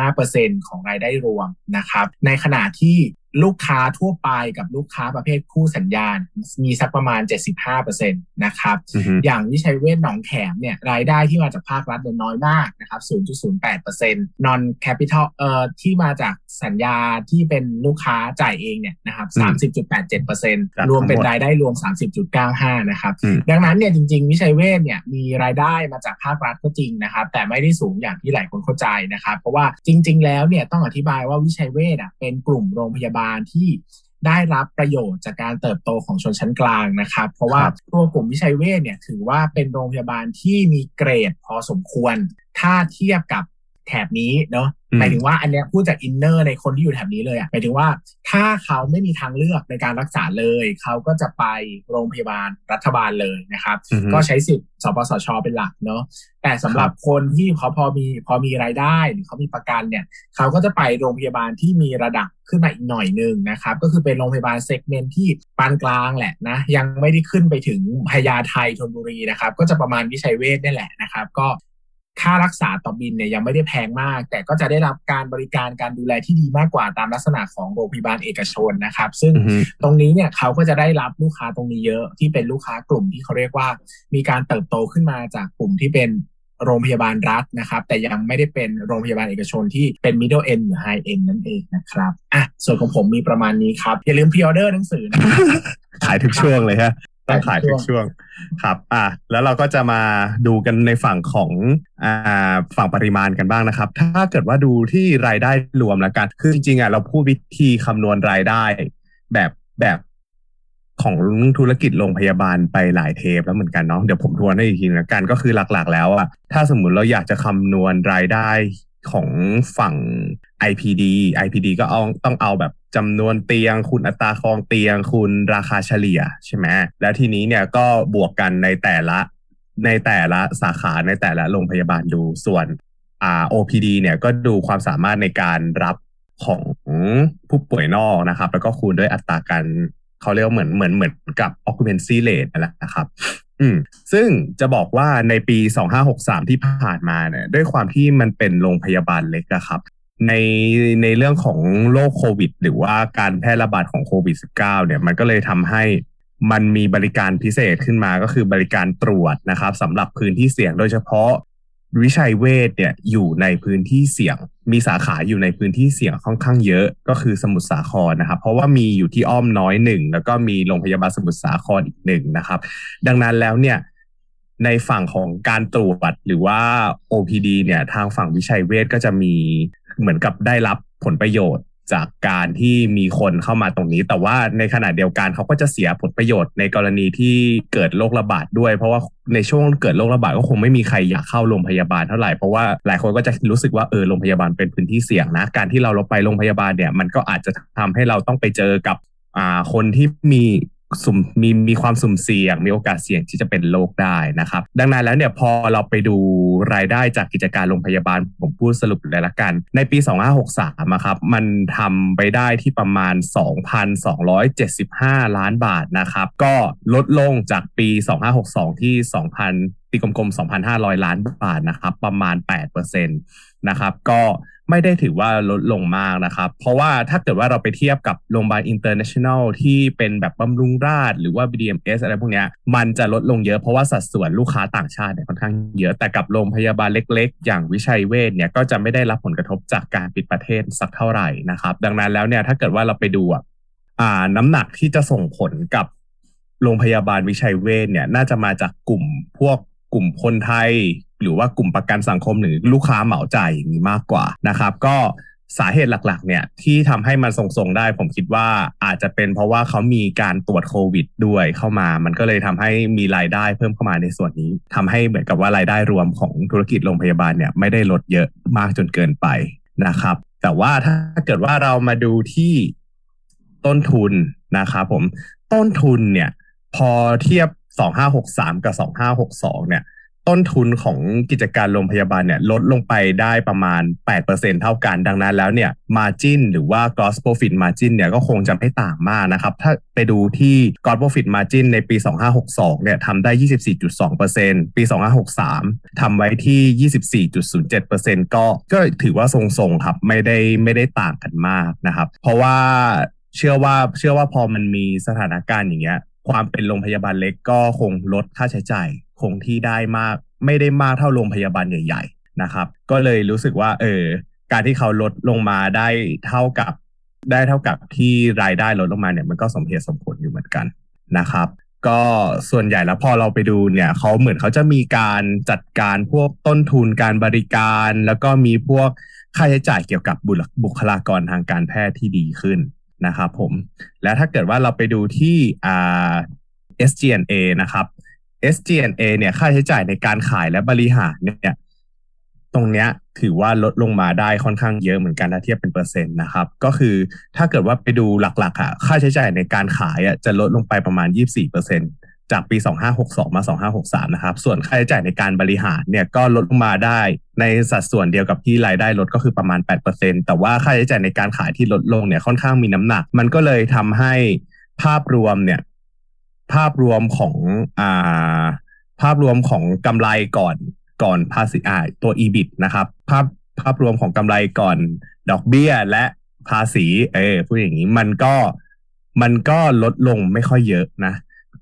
[SPEAKER 2] 25%ของรายได้รวมนะครับในขณะที่ ลูกค้าทั่วไปกับลูกค้าประเภทคู่สัญญาณ มีสักประมาณ 75%นะครับ
[SPEAKER 3] อือฮึ
[SPEAKER 2] อย่างวิชัยเวชหนองแขมเนี่ยรายได้ที่มาจากภาครัฐเนี่ยน้อยมากนะครับ 0.08% non capital เอ่อที่มาจากสัญญาที่เป็นลูกค้าจ่ายเองเนี่ยนะครับ
[SPEAKER 3] อืม
[SPEAKER 2] 30.87%รวมเป็นรายได้รวม 30.95 นะครับ
[SPEAKER 3] อืม
[SPEAKER 2] ดังนั้นเนี่ยจริง ๆ วิชัยเวชเนี่ยมีรายได้มาจากภาครัฐก็จริงนะครับ แต่ไม่ได้สูงอย่างที่หลายคนเข้าใจนะครับ เพราะว่าจริง ๆ แล้วเนี่ยต้องอธิบายว่าวิชัยเวชอะเป็นกลุ่มโรงพยาบาลที่ได้รับประโยชน์จากการเติบโตของชนชั้นกลางนะครับ เพราะว่า
[SPEAKER 3] ครับ
[SPEAKER 2] ตัวกลุ่มวิชัยเวชเนี่ยถือว่าเป็นโรงพยาบาลที่มีเกรดพอสมควร ถ้าเทียบกับ แถบนี้เนาะ
[SPEAKER 3] อืม
[SPEAKER 2] หมายถึงว่าอันเนี้ยพูดจาก inner ในคนที่อยู่แถบนี้เลยอะหมายถึงว่าถ้าเขาไม่มีทางเลือกในการรักษาเลย เขาก็จะไปโรงพยาบาลรัฐบาลเลยนะครับ
[SPEAKER 3] อือฮึ
[SPEAKER 2] ก็ใช้สิทธิ์สปสช เป็นหลักเนาะแต่สำหรับคนที่เขาพอมีพอมีรายได้หรือเขามีประกันเนี่ย เขาก็จะไปโรงพยาบาลที่มีระดับขึ้นมาอีกหน่อยหนึ่งนะครับ ก็คือเป็นโรงพยาบาลเซกเมนต์ที่ปานกลางแหละนะ ยังไม่ได้ขึ้นไปถึงพญาไทธนบุรีนะครับ ก็จะประมาณวิชัยเวชนี่แหละนะครับ ก็ ค่ารักษาต่อบินเนี่ยยังไม่ได้แพงมาก แต่ก็จะได้รับการบริการการดูแลที่ดีมากกว่าตามลักษณะของโรงพยาบาลเอกชนนะครับ ซึ่ง
[SPEAKER 3] อือฮึ
[SPEAKER 2] ตรงนี้เนี่ยเขาก็จะได้รับลูกค้าตรงนี้เยอะที่เป็นลูกค้ากลุ่มที่เขาเรียกว่า มีการเติบโตขึ้นมาจากกลุ่มที่เป็นโรงพยาบาลรัฐนะครับ แต่ยังไม่ได้เป็นโรงพยาบาลเอกชนที่เป็น middle end หรือ high end นั่นเองนะครับอะส่วนของผมมีประมาณนี้ครับ อย่าลืมพิออเดอร์หนังสือนะครับ
[SPEAKER 3] ขายทุกช่วงเลยฮะ ต้องขายทุก
[SPEAKER 2] ช่
[SPEAKER 3] วงครับ อะแล้วเราก็จะมาดูกันในฝั่งของอ่าฝั่งปริมาณกันบ้างนะครับ ถ้าเกิดว่าดูที่รายได้รวมแล้วกัน คือจริงๆอะเราพูดวิธีคำนวณรายได้แบบแบบของธุรกิจโรงพยาบาลไปหลายเทปแล้วเหมือนกันเนาะเดี๋ยวผมทวนให้อีกทีนึงละกันก็คือหลักๆ แล้วอะถ้าสมมุติเราอยากจะคำนวณรายได้ ของฝั่ง IPD IPD ก็เอาต้องเอาแบบจำนวนเตียง คุณอัตราครองเตียง คุณราคาเฉลี่ยใช่ไหมแล้วทีนี้เนี่ยก็บวกกันในแต่ละในแต่ละสาขาในแต่ละโรงพยาบาลดูส่วนอ่า OPD เนี่ยก็ดูความสามารถในการรับของผู้ป่วยนอกนะครับ แล้วก็คูณด้วยอัตราการเขาเรียกว่าเหมือนเหมือนเหมือนกับ occupancy rate นั่นแหละนะครับ อืมซึ่งจะบอกว่าในปี 2563 ที่ผ่านมาเนี่ยด้วยความที่มันเป็นโรงพยาบาลเล็กนะครับ ในในเรื่องของโรคโควิด หรือว่าการแพร่ระบาดของโควิด -19 เนี่ยมันก็เลยทำให้มันมีบริการพิเศษขึ้นมาก็คือบริการตรวจนะครับสำหรับพื้นที่เสี่ยงโดยเฉพาะ วิชัยเวชเนี่ยอยู่ในพื้นที่เสี่ยง มีสาขาอยู่ในพื้นที่เสี่ยงค่อนข้างเยอะก็คือสมุทรสาครนะครับเพราะว่ามีอยู่ที่อ้อมน้อยหนึ่งแล้วก็มีโรงพยาบาลสมุทรสาครอีกหนึ่งนะครับ ดังนั้นแล้วเนี่ยในฝั่งของการตรวจหรือว่า OPD เนี่ยทางฝั่งวิชัยเวชก็จะมีเหมือนกับได้รับผลประโยชน์ จากการที่มีคนเข้ามาตรงนี้ แต่ว่าในขณะเดียวกันเขาก็จะเสียผลประโยชน์ในกรณีที่เกิดโรคระบาดด้วย เพราะว่าในช่วงเกิดโรคระบาดก็คงไม่มีใครอยากเข้าโรงพยาบาลเท่าไหร่เพราะว่าหลายคนก็จะรู้สึกว่าเออโรงพยาบาลเป็นพื้นที่เสี่ยงนะการที่เราเราไปโรงพยาบาลเนี่ยมันก็อาจจะทำให้เราต้องไปเจอกับอ่าคนที่มี สุ่มมีมีความสุ่มเสี่ยง มีโอกาสเสี่ยงที่จะเป็นโรคได้นะครับ ดังนั้นแล้วเนี่ยพอเราไปดูรายได้จากกิจการโรงพยาบาล ผมพูดสรุปเลยละกัน ในปี 2563อะครับมันทำไปได้ที่ประมาณ 2,275 ล้านบาทนะครับ ก็ลดลงจากปี 2562 ที่ 2,000ตีกลมๆ 2,500 ล้านบาทนะครับ ประมาณ 8%นะครับก็ ไม่ได้ถือว่าลดลงมากนะครับ เพราะว่าถ้าเกิดว่าเราไปเทียบกับโรงพยาบาล international ที่เป็นแบบบำรุงราษฎร์หรือว่า BDMS อะไรพวกนี้มันจะลดลงเยอะเพราะว่าสัดส่วนลูกค้าต่างชาติเนี่ยค่อนข้างเยอะแต่กับโรงพยาบาลเล็ก ๆ อย่างวิชัยเวชเนี่ยก็จะไม่ได้รับผลกระทบจากการปิดประเทศสักเท่าไหร่นะครับ ดังนั้นแล้วเนี่ยถ้าเกิดว่าเราไปดูอ่าน้ำหนักที่จะส่งผลกับโรงพยาบาลวิชัยเวชเนี่ยน่าจะมาจากกลุ่มพวกกลุ่มคนไทย หรือว่ากลุ่มประกันสังคมหรือลูกค้าเหมาจ่ายอย่างนี้มากกว่านะครับ ก็สาเหตุหลักๆ เนี่ยที่ทำให้มันทรงๆได้ ผมคิดว่าอาจจะเป็นเพราะว่าเขามีการตรวจโควิดด้วยเข้ามา มันก็เลยทำให้มีรายได้เพิ่มเข้ามาในส่วนนี้ทำให้เหมือนกับว่ารายได้รวมของธุรกิจโรงพยาบาลเนี่ยไม่ได้ลดเยอะมากจนเกินไปนะครับ แต่ว่าถ้าเกิดว่าเรามาดูที่ต้นทุนนะครับผมต้นทุนเนี่ยพอเทียบ 2563 กับ 2562 เนี่ย ต้นทุนของกิจการโรงพยาบาลเนี่ยลดลงไปได้ประมาณ 8%เท่ากันดังนั้นแล้วเนี่ย margin หรือว่า gross profit margin เนี่ยก็คงจะไม่ต่างมากนะครับ ถ้าไปดูที่ gross profit margin ในปี 2562 เนี่ยทำได้ 24.2%ปี 2563 ทำไว้ที่ 24.07%ก็ก็ถือว่าทรงๆครับ ไม่ได้ไม่ได้ต่างกันมากนะครับ เพราะว่าเชื่อว่าเชื่อว่าพอมันมีสถานการณ์อย่างเงี้ยความเป็นโรงพยาบาลเล็กก็คงลดค่าใช้จ่าย คงที่ได้มาก ไม่ได้มากเท่าโรงพยาบาลใหญ่ ๆ นะครับ ก็เลยรู้สึกว่า เออ การที่เขาลดลงมาได้เท่ากับ ได้เท่ากับที่รายได้ลดลงมาเนี่ย มันก็สมเหตุสมผลอยู่เหมือนกันนะครับ ก็ส่วนใหญ่แล้วพอเราไปดูเนี่ยเขาเหมือนเขาจะมีการจัดการพวกต้นทุนการบริการ แล้วก็มีพวกค่าใช้จ่ายเกี่ยวกับบุคลากรทางการแพทย์ที่ดีขึ้นนะครับผม และถ้าเกิดว่าเราไปดูที่อ่า SGNA นะครับ SG&A เนี่ยค่าใช้จ่ายในการขายและบริหารเนี่ย ตรงเนี้ยถือว่าลดลงมาได้ค่อนข้างเยอะเหมือนกันถ้าเทียบเป็นเปอร์เซ็นต์นะครับ ก็คือถ้าเกิดว่าไปดูหลักๆอะค่าใช้จ่ายในการขายอะจะลดลงไปประมาณ 24เปอร์เซ็นจากปี 2562 มา 2563 นะครับ ส่วนค่าใช้จ่ายในการบริหารเนี่ยก็ลดลงมาได้ในสัดส่วนเดียวกับที่รายได้ลดก็คือประมาณ 8%แต่ว่าค่าใช้จ่ายในการขายที่ลดลงเนี่ยค่อนข้างมีน้ำหนัก มันก็เลยทำให้ภาพรวมเนี่ย ภาพรวมของอ่าภาพรวมของกำไรก่อนก่อนภาษีอ่าตัว EBIT นะครับ ภาพภาพรวมของกำไรก่อนดอกเบี้ยและภาษีเออพูดอย่างนี้มันก็มันก็ลดลงไม่ค่อยเยอะนะ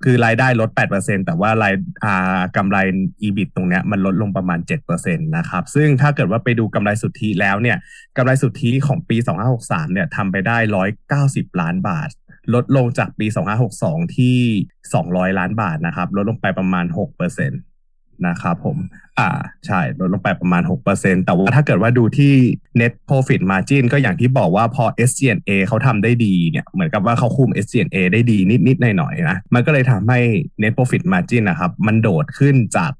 [SPEAKER 3] คือรายได้ลด 8%แต่ว่ารายอ่ากำไร EBIT ตรงเนี้ยมันลดลงประมาณ 7%นะครับ ซึ่งถ้าเกิดว่าไปดูกำไรสุทธิแล้วเนี่ยกำไรสุทธิของปี 2563เนี่ยทำไปได้ 190 ล้านบาท ลดลงจากปี 2562 ที่ 200 ล้านบาทนะครับ ลดลงไปประมาณ 6%นะครับผม อ่า ใช่ ลดลงไปประมาณ 6%แต่ว่าถ้าเกิดว่าดูที่ net profit margin ก็อย่างที่บอกว่าพอ SGNA เขาทำได้ดีเนี่ย เหมือนกับว่าเขาคุม SGNA ได้ดีนิด ๆ หน่อย ๆ นะ มันก็เลยทำให้ net profit margin นะครับ มันโดดขึ้นจาก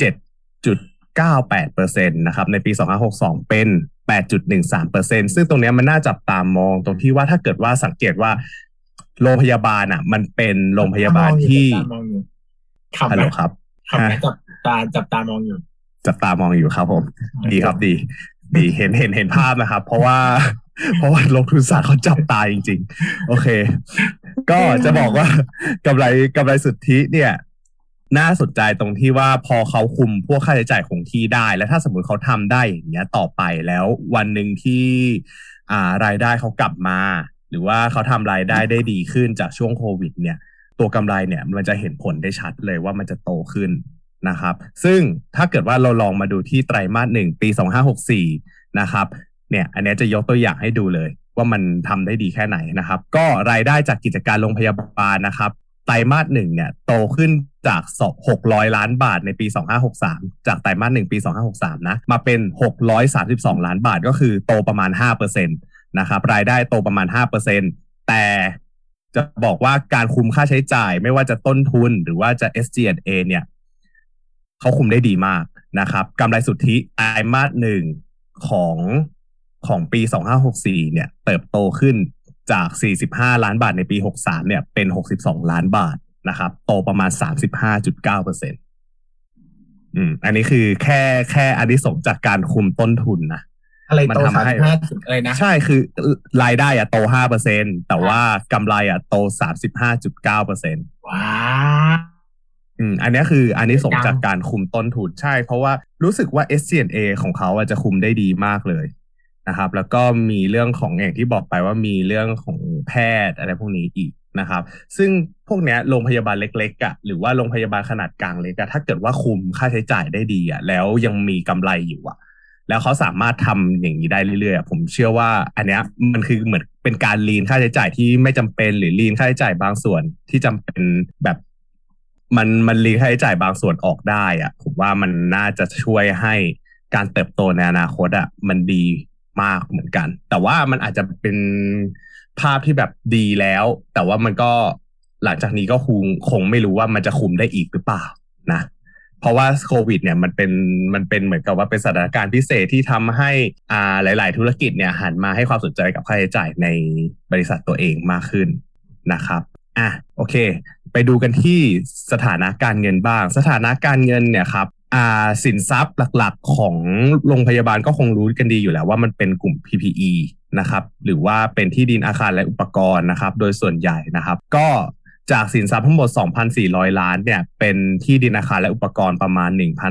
[SPEAKER 3] 7.98%นะครับ ในปี 2562 เป็น8.13%ซึ่งตรงนี้มันน่าจับตามองตรงที่ว่าถ้าเกิดว่าสังเกตว่า โรงพยาบาลอะ มันเป็นโรงพยาบาลที่
[SPEAKER 2] ขับ
[SPEAKER 3] ฮัลโหลครับ
[SPEAKER 2] ขับไหมจับตาจับตามองอยู่
[SPEAKER 3] จับตามองอยู่ครับผม ดีครับดี ดีเห็นเห็นเห็นภาพนะครับ เพราะว่า เพราะว่าลงทุนศาสตร์เขาจับตาจริง ๆ โอเค ก็จะบอกว่ากำไรกำไรสุทธิเนี่ย น่าสนใจตรงที่ว่าพอเขาคุมพวกค่าใช้จ่ายคงที่ได้ แล้วถ้าสมมุติเขาทำได้อย่างเงี้ยต่อไปแล้ววันหนึ่งที่ อ่ารายได้เขากลับมา หรือว่าเขาทำรายได้ได้ดีขึ้นจากช่วงโควิด เนี่ย ตัวกำไรเนี่ยมันจะเห็นผลได้ชัดเลยว่ามันจะโตขึ้นนะครับ ซึ่งถ้าเกิดว่าเราลองมาดูที่ไตรมาสหนึ่งปี 2564 นะครับ เนี่ยอันนี้จะยกตัวอย่างให้ดูเลย ว่ามันทำได้ดีแค่ไหนนะครับ ก็รายได้จากกิจการโรงพยาบาลนะครับไตรมาสหนึ่งเนี่ยโตขึ้นจาก 600 ล้านบาทในปี 2563 จากไตรมาสหนึ่งปี 2563 นะ มาเป็น 632 ล้านบาทก็คือโตประมาณ 5% นะครับรายได้โตประมาณ 5%แต่จะบอกว่าการคุมค่าใช้จ่ายไม่ว่าจะต้นทุนหรือว่าจะ SG&A เนี่ยเขาคุมได้ดีมากนะครับกำไรสุทธิไตรมาสหนึ่งของของปี 2564 เนี่ย เติบโตขึ้นจาก 45 ล้านบาทในปี 63 เนี่ย เป็น 62 ล้านบาทนะครับ โตประมาณ 35.9เปอร์เซ็นต์อืม อันนี้คือแค่แค่อันนี้สงจากการคุมต้นทุนนะ
[SPEAKER 2] อะไร
[SPEAKER 3] มัน
[SPEAKER 2] โต
[SPEAKER 3] ทำ
[SPEAKER 2] สาม
[SPEAKER 3] ให้
[SPEAKER 2] สิบห้าจุดอะไรนะ
[SPEAKER 3] ใช่คือรายได้อะโต5เปอร์เซ็นแต่ว่ากำไรอะโต35.9เปอร์เซ็นต์
[SPEAKER 2] ว้า
[SPEAKER 3] อืมอันนี้คืออันนี้ส่ง
[SPEAKER 2] จัง
[SPEAKER 3] จากการคุมต้นทุนใช่ เพราะว่ารู้สึกว่า SCNA ของเขาอะจะคุมได้ดีมากเลยนะครับ แล้วก็มีเรื่องของอย่างที่บอกไปว่ามีเรื่องของแพทย์อะไรพวกนี้อีกนะครับ ซึ่งพวกเนี้ยโรงพยาบาลเล็กๆอะหรือว่าโรงพยาบาลขนาดกลางเล็กอะถ้าเกิดว่าคุมค่าใช้จ่ายได้ดีอะแล้วยังมีกำไรอยู่อะ แล้วเขาสามารถทำอย่างนี้ได้เรื่อยๆผมเชื่อว่า อันเนี้ยมันคือเหมือนเป็นการลีนค่าใช้จ่ายที่ไม่จำเป็นหรือลีนค่าใช้จ่ายบางส่วนที่จำเป็นแบบมันมันรีนค่าใช้จ่ายบางส่วนออกได้อะผมว่ามันน่าจะช่วยให้การเติบโตในอนาคตอะมันดีมากเหมือนกัน แต่ว่ามันอาจจะเป็นภาพที่แบบดีแล้ว แต่ว่ามันก็หลังจากนี้ก็คงคงไม่รู้ว่ามันจะคุมได้อีกหรือเปล่านะ เพราะว่าโควิดเนี่ยมันเป็นมันเป็นเหมือนกับว่าเป็นสถานการณ์พิเศษที่ทำให้อ่าหลาย ๆ ธุรกิจเนี่ยหันมาให้ความสนใจกับค่าใช้จ่ายในบริษัทตัวเองมากขึ้นนะครับอะโอเค ไปดูกันที่สถานะการเงินบ้าง สถานะการเงินเนี่ยครับอ่าสินทรัพย์หลักๆ ของโรงพยาบาลก็คงรู้กันดีอยู่แล้วว่ามันเป็นกลุ่ม PPE นะครับหรือว่าเป็นที่ดินอาคารและอุปกรณ์นะครับ โดยส่วนใหญ่นะครับ ก็ จากสินทรัพย์ทั้งหมด 2,400 ล้านเนี่ย เป็นที่ดินอาคารและอุปกรณ์ประมาณ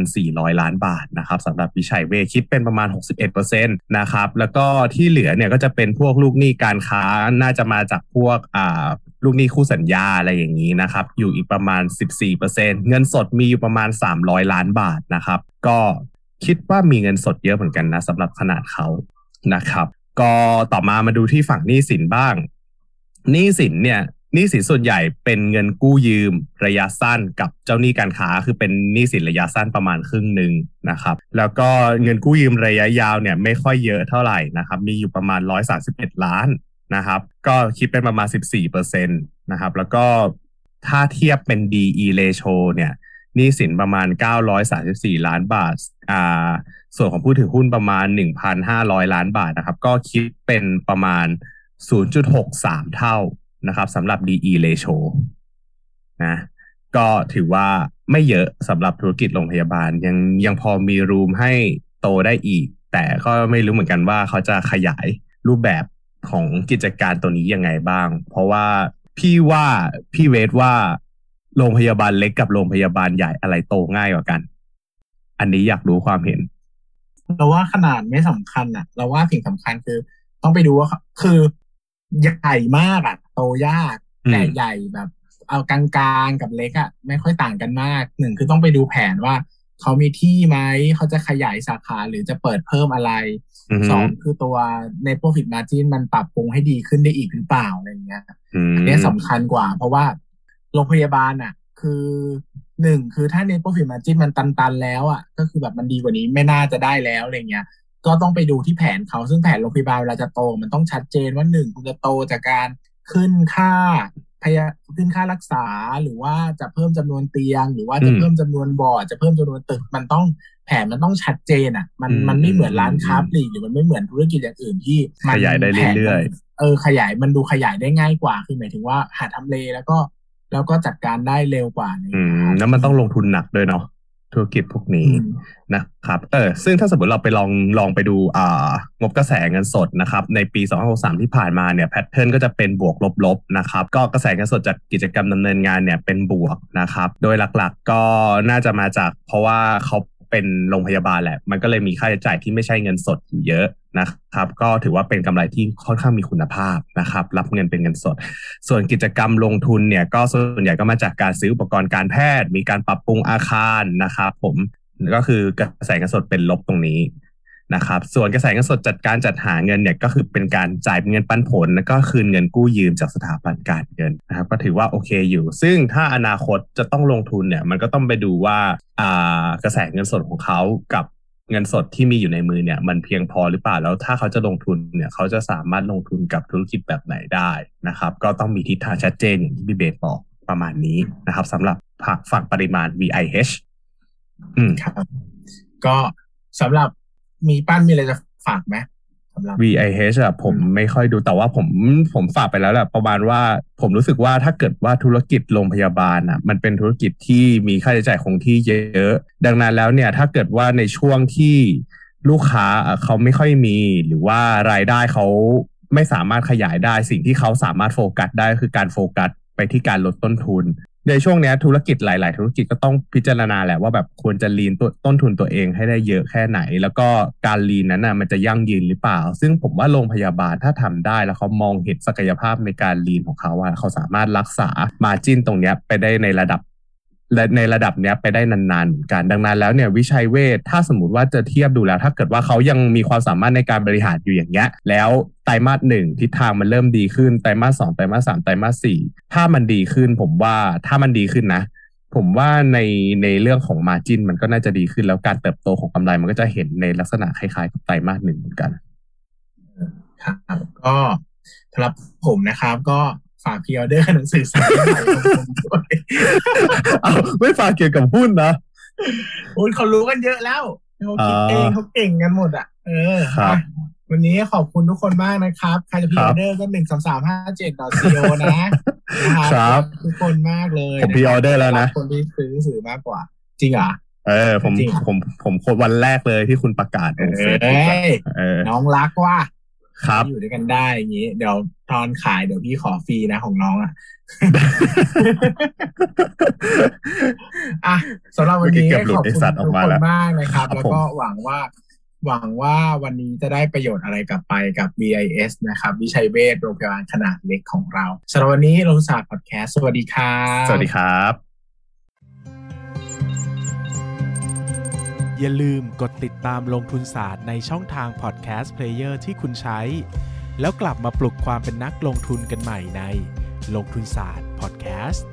[SPEAKER 3] 1,400 ล้านบาทนะครับสำหรับวิชัยเวชคิดเป็นประมาณ 61%นะครับ แล้วก็ที่เหลือเนี่ยก็จะเป็นพวกลูกหนี้การค้าน่าจะมาจากพวกอ่าลูกหนี้คู่สัญญาอะไรอย่างนี้นะครับ อยู่อีกประมาณ 14%เงินสดมีอยู่ประมาณ 300 ล้านบาทนะครับ ก็คิดว่ามีเงินสดเยอะเหมือนกันนะสำหรับขนาดเขานะครับ ก็ต่อมามาดูที่ฝั่งหนี้สินบ้างหนี้สินเนี่ย นี้สินส่วนใหญ่เป็นเงินกู้ยืมระยะสั้นกับเจ้าหนี้การค้า คือเป็นหนี้สินระยะสั้นประมาณครึ่งหนึ่งนะครับ แล้วก็เงินกู้ยืมระยะยาวเนี่ยไม่ค่อยเยอะเท่าไหร่นะครับ มีอยู่ประมาณ 131 ล้านนะครับ ก็คิดเป็นประมาณ 14%นะครับ แล้วก็ถ้าเทียบเป็น DE ratio เนี่ยหนี้สินประมาณ 934 ล้านบาทอ่าส่วนของผู้ถือหุ้นประมาณ 1,500 ล้านบาทนะครับ ก็คิดเป็นประมาณ 0.63 เท่า นะครับสำหรับ DE ratio นะก็ถือว่าไม่เยอะสำหรับธุรกิจโรงพยาบาล ยังยังพอมีรูมให้โตได้อีก แต่ก็ไม่รู้เหมือนกันว่าเขาจะขยายรูปแบบของกิจการตัวนี้ยังไงบ้าง เพราะว่าพี่ว่าพี่เวทว่าโรงพยาบาลเล็กกับโรงพยาบาลใหญ่อะไรโตง่ายกว่ากัน อันนี้อยากรู้ความเห็น
[SPEAKER 2] เราว่าขนาดไม่สำคัญอะเราว่าสิ่งสำคัญคือ ต้องไปดูว่าคือใหญ่มากอะ โตยาก
[SPEAKER 3] อืม
[SPEAKER 2] แต่ใหญ่แบบ เอากลางๆกับเล็กอะไม่ค่อยต่างกันมากหนึ่งคือต้องไปดูแผนว่าเขามีที่ไหมเขาจะขยายสาขาหรือจะเปิดเพิ่มอะไร
[SPEAKER 3] อือฮึ
[SPEAKER 2] สองคือตัวใน profit margin มันปรับปรุงให้ดีขึ้นได้อีกหรือเปล่าอะไรอย่างเงี้ย
[SPEAKER 3] อืม
[SPEAKER 2] อันเนี้ยสำคัญกว่า เพราะว่าโรงพยาบาลอะคือหนึ่งคือถ้าใน profit margin มันตันๆแล้วอะก็คือแบบมันดีกว่านี้ไม่น่าจะได้แล้วอะไรเงี้ยก็ต้องไปดูที่แผนเขาซึ่งแผนโรงพยาบาลเวลาจะโต มันต้องชัดเจนว่าหนึ่งคุณจะโตจากการ ขึ้นค่าพยาขึ้นค่ารักษาหรือว่าจะเพิ่มจำนวนเตียง หรือว่าจะเพิ่มจำนวนบอร์ดจะเพิ่มจำนวนตึกมันต้องแผนมันต้องชัดเจนอะ มันมันไม่เหมือนร้านค้าปลีกหรือมันไม่เหมือนธุรกิจอย่างอื่นที่มัน
[SPEAKER 3] ขยายได้เรื่อย
[SPEAKER 2] แผนมันเออขยายมันดูขยายได้ง่ายกว่าคือหมายถึงว่าหาทำเลแล้วก็แล้วก็จัดการได้เร็วกว่าอะไรอย่าง
[SPEAKER 3] อื
[SPEAKER 2] เงี้ย
[SPEAKER 3] มแล้วมันต้องลงทุนหนักด้วยเนาะ ธุรกิจพวกนี้
[SPEAKER 2] อืม
[SPEAKER 3] นะครับ เออซึ่งถ้าสมมติเราไปลองลองไปดูอ่างบกระแสเงินสดนะครับในปี 2563 ที่ผ่านมาเนี่ยแพทเทิร์นก็จะเป็นบวกลบๆนะครับ ก็กระแสเงินสดจากกิจกรรมดำเนินงานเนี่ยเป็นบวกนะครับ โดยหลักๆก็น่าจะมาจากเพราะว่าเขาไป เป็นโรงพยาบาลแหละ มันก็เลยมีค่าใช้จ่ายที่ไม่ใช่เงินสดอยู่เยอะนะครับ ก็ถือว่าเป็นกำไรที่ค่อนข้างมีคุณภาพนะครับ รับเงินเป็นเงินสด ส่วนกิจกรรมลงทุนเนี่ยก็ส่วนใหญ่ก็มาจากการซื้ออุปกรณ์การแพทย์ มีการปรับปรุงอาคารนะครับผมก็คือกระแสเงินสดเป็นลบตรงนี้ นะครับ ส่วนกระแสเงินสดจัดการจัดหาเงินเนี่ยก็คือเป็นการจ่ายเงินปันผล แล้วก็คืนเงินกู้ยืมจากสถาบันการเงินนะครับก็ถือว่าโอเคอยู่ ซึ่งถ้าอนาคตจะต้องลงทุนเนี่ยมันก็ต้องไปดูว่าอ่ากระแสเงินสดของเขากับเงินสดที่มีอยู่ในมือเนี่ยมันเพียงพอหรือเปล่าแล้วถ้าเขาจะลงทุนเนี่ยเขาจะสามารถลงทุนกับธุรกิจแบบไหนได้นะครับ ก็ต้องมีทิศทางชัดเจนอย่างที่พี่เบสบอกประมาณนี้นะครับสำหรับฝั่งปริมาณ VIH อืม
[SPEAKER 2] ครับ ก็สำหรับ มีปั้นมีอะไรจะฝากไหมสำหรับ
[SPEAKER 3] VIH อะผมไม่ค่อยดูแต่ว่าผมผมฝากไปแล้วแหละประมาณว่าผมรู้สึกว่าถ้าเกิดว่าธุรกิจโรงพยาบาลอะมันเป็นธุรกิจที่มีค่าใช้จ่ายคงที่เยอะ ดังนั้นแล้วเนี่ยถ้าเกิดว่าในช่วงที่ลูกค้าเขาไม่ค่อยมี หรือว่ารายได้เขาไม่สามารถขยายได้ สิ่งที่เขาสามารถโฟกัสได้คือการโฟกัสไปที่การลดต้นทุน ในช่วงเนี้ยธุรกิจหลาย ๆ ธุรกิจก็ต้องพิจารณาแหละว่าแบบควรจะลีนตัวต้นทุนตัวเองให้ได้เยอะแค่ไหน แล้วก็การลีนนั้นน่ะมันจะยั่งยืนหรือเปล่า ซึ่งผมว่าโรงพยาบาลถ้าทำได้แล้วเขามองเห็นศักยภาพในการลีนของเขาว่าเขาสามารถรักษามาจิ้นตรงเนี้ยไปได้ในระดับและในระดับเนี้ยไปได้นานๆเหมือนกันดังนั้นแล้วเนี่ยวิชัยเวทถ้าสมมติว่าจะเทียบดูแล้ว ถ้าเกิดว่าเขายังมีความสามารถในการบริหารอยู่อย่างเงี้ย แล้ว ไตรมาสหนึ่งทิศทางมันเริ่มดีขึ้นไตรมาสสองไตรมาสสามไตรมาสสี่ถ้ามันดีขึ้น ผมว่าถ้ามันดีขึ้นนะ ผมว่าในในเรื่องของมาจินมันก็น่าจะดีขึ้นแล้วการเติบโตของกำไรมันก็จะเห็นในลักษณะคล้ายๆกับไตรมาสหนึ่งเหมือนกัน
[SPEAKER 2] ครับก็สำหรับผมนะครับ ก็ฝาก pre-order หนังสือเล่มใหม่ของผมด้วย
[SPEAKER 3] เอาไม่ฝากเกี่ยวกับหุ้นนะ
[SPEAKER 2] โอ้ยเขารู้กันเยอะแล้วเขาคิดเอง
[SPEAKER 3] อ่า
[SPEAKER 2] เขาเก่งกันหมดอะเออ
[SPEAKER 3] ครับ
[SPEAKER 2] อะ วันนี้ขอบคุณทุกคนมากนะครับ ใครจะ pre-order ก็หนึ่งสามสามห้าเจ็ด dot co นะนะครับ
[SPEAKER 3] ครับ
[SPEAKER 2] ทุกคนมากเลย
[SPEAKER 3] ผม pre-order แล้วนะ
[SPEAKER 2] คนที่ซื้อหนังสือมากกว่า จริงเหรอ
[SPEAKER 3] เออ ผม
[SPEAKER 2] จริง
[SPEAKER 3] ผมผมโคดวันแรกเลยที่คุณประกาศ
[SPEAKER 2] เอ
[SPEAKER 3] ลงเฟซบุ๊กอะ้
[SPEAKER 2] ย
[SPEAKER 3] เออ
[SPEAKER 2] น้องรักว่า
[SPEAKER 3] ครับ
[SPEAKER 2] อยู่ด้วยกันได้อย่างนี้ เดี๋ยวตอนขายเดี๋ยวพี่ขอฟรีนะของน้องอะอะสำหรับวันนี้
[SPEAKER 3] เมื่อกี้เกือบหลุด
[SPEAKER 2] ขอบ
[SPEAKER 3] ไอ้
[SPEAKER 2] คุณ
[SPEAKER 3] สัตว์ออก
[SPEAKER 2] ทุก
[SPEAKER 3] มา
[SPEAKER 2] คน
[SPEAKER 3] แล้ว
[SPEAKER 2] มากนะครับ
[SPEAKER 3] ครับ
[SPEAKER 2] แล้วก็หวังว่า หวังว่าวันนี้จะได้ประโยชน์อะไรกลับไปกับ VIS นะครับ วิชัยเวชโรงพยาบาลขนาดเล็กของเราสำหรับวันนี้ลงศาสตร์พอดแคสต์สวัสดีครับ
[SPEAKER 3] สวัสดีครับ
[SPEAKER 1] อย่าลืมกดติดตามลงทุนศาสตร์ในช่องทางพอดแคสต์เพลเยอร์ที่คุณใช้ แล้วกลับมาปลุกความเป็นนักลงทุนกันใหม่ในลงทุนศาสตร์พอดแคสต์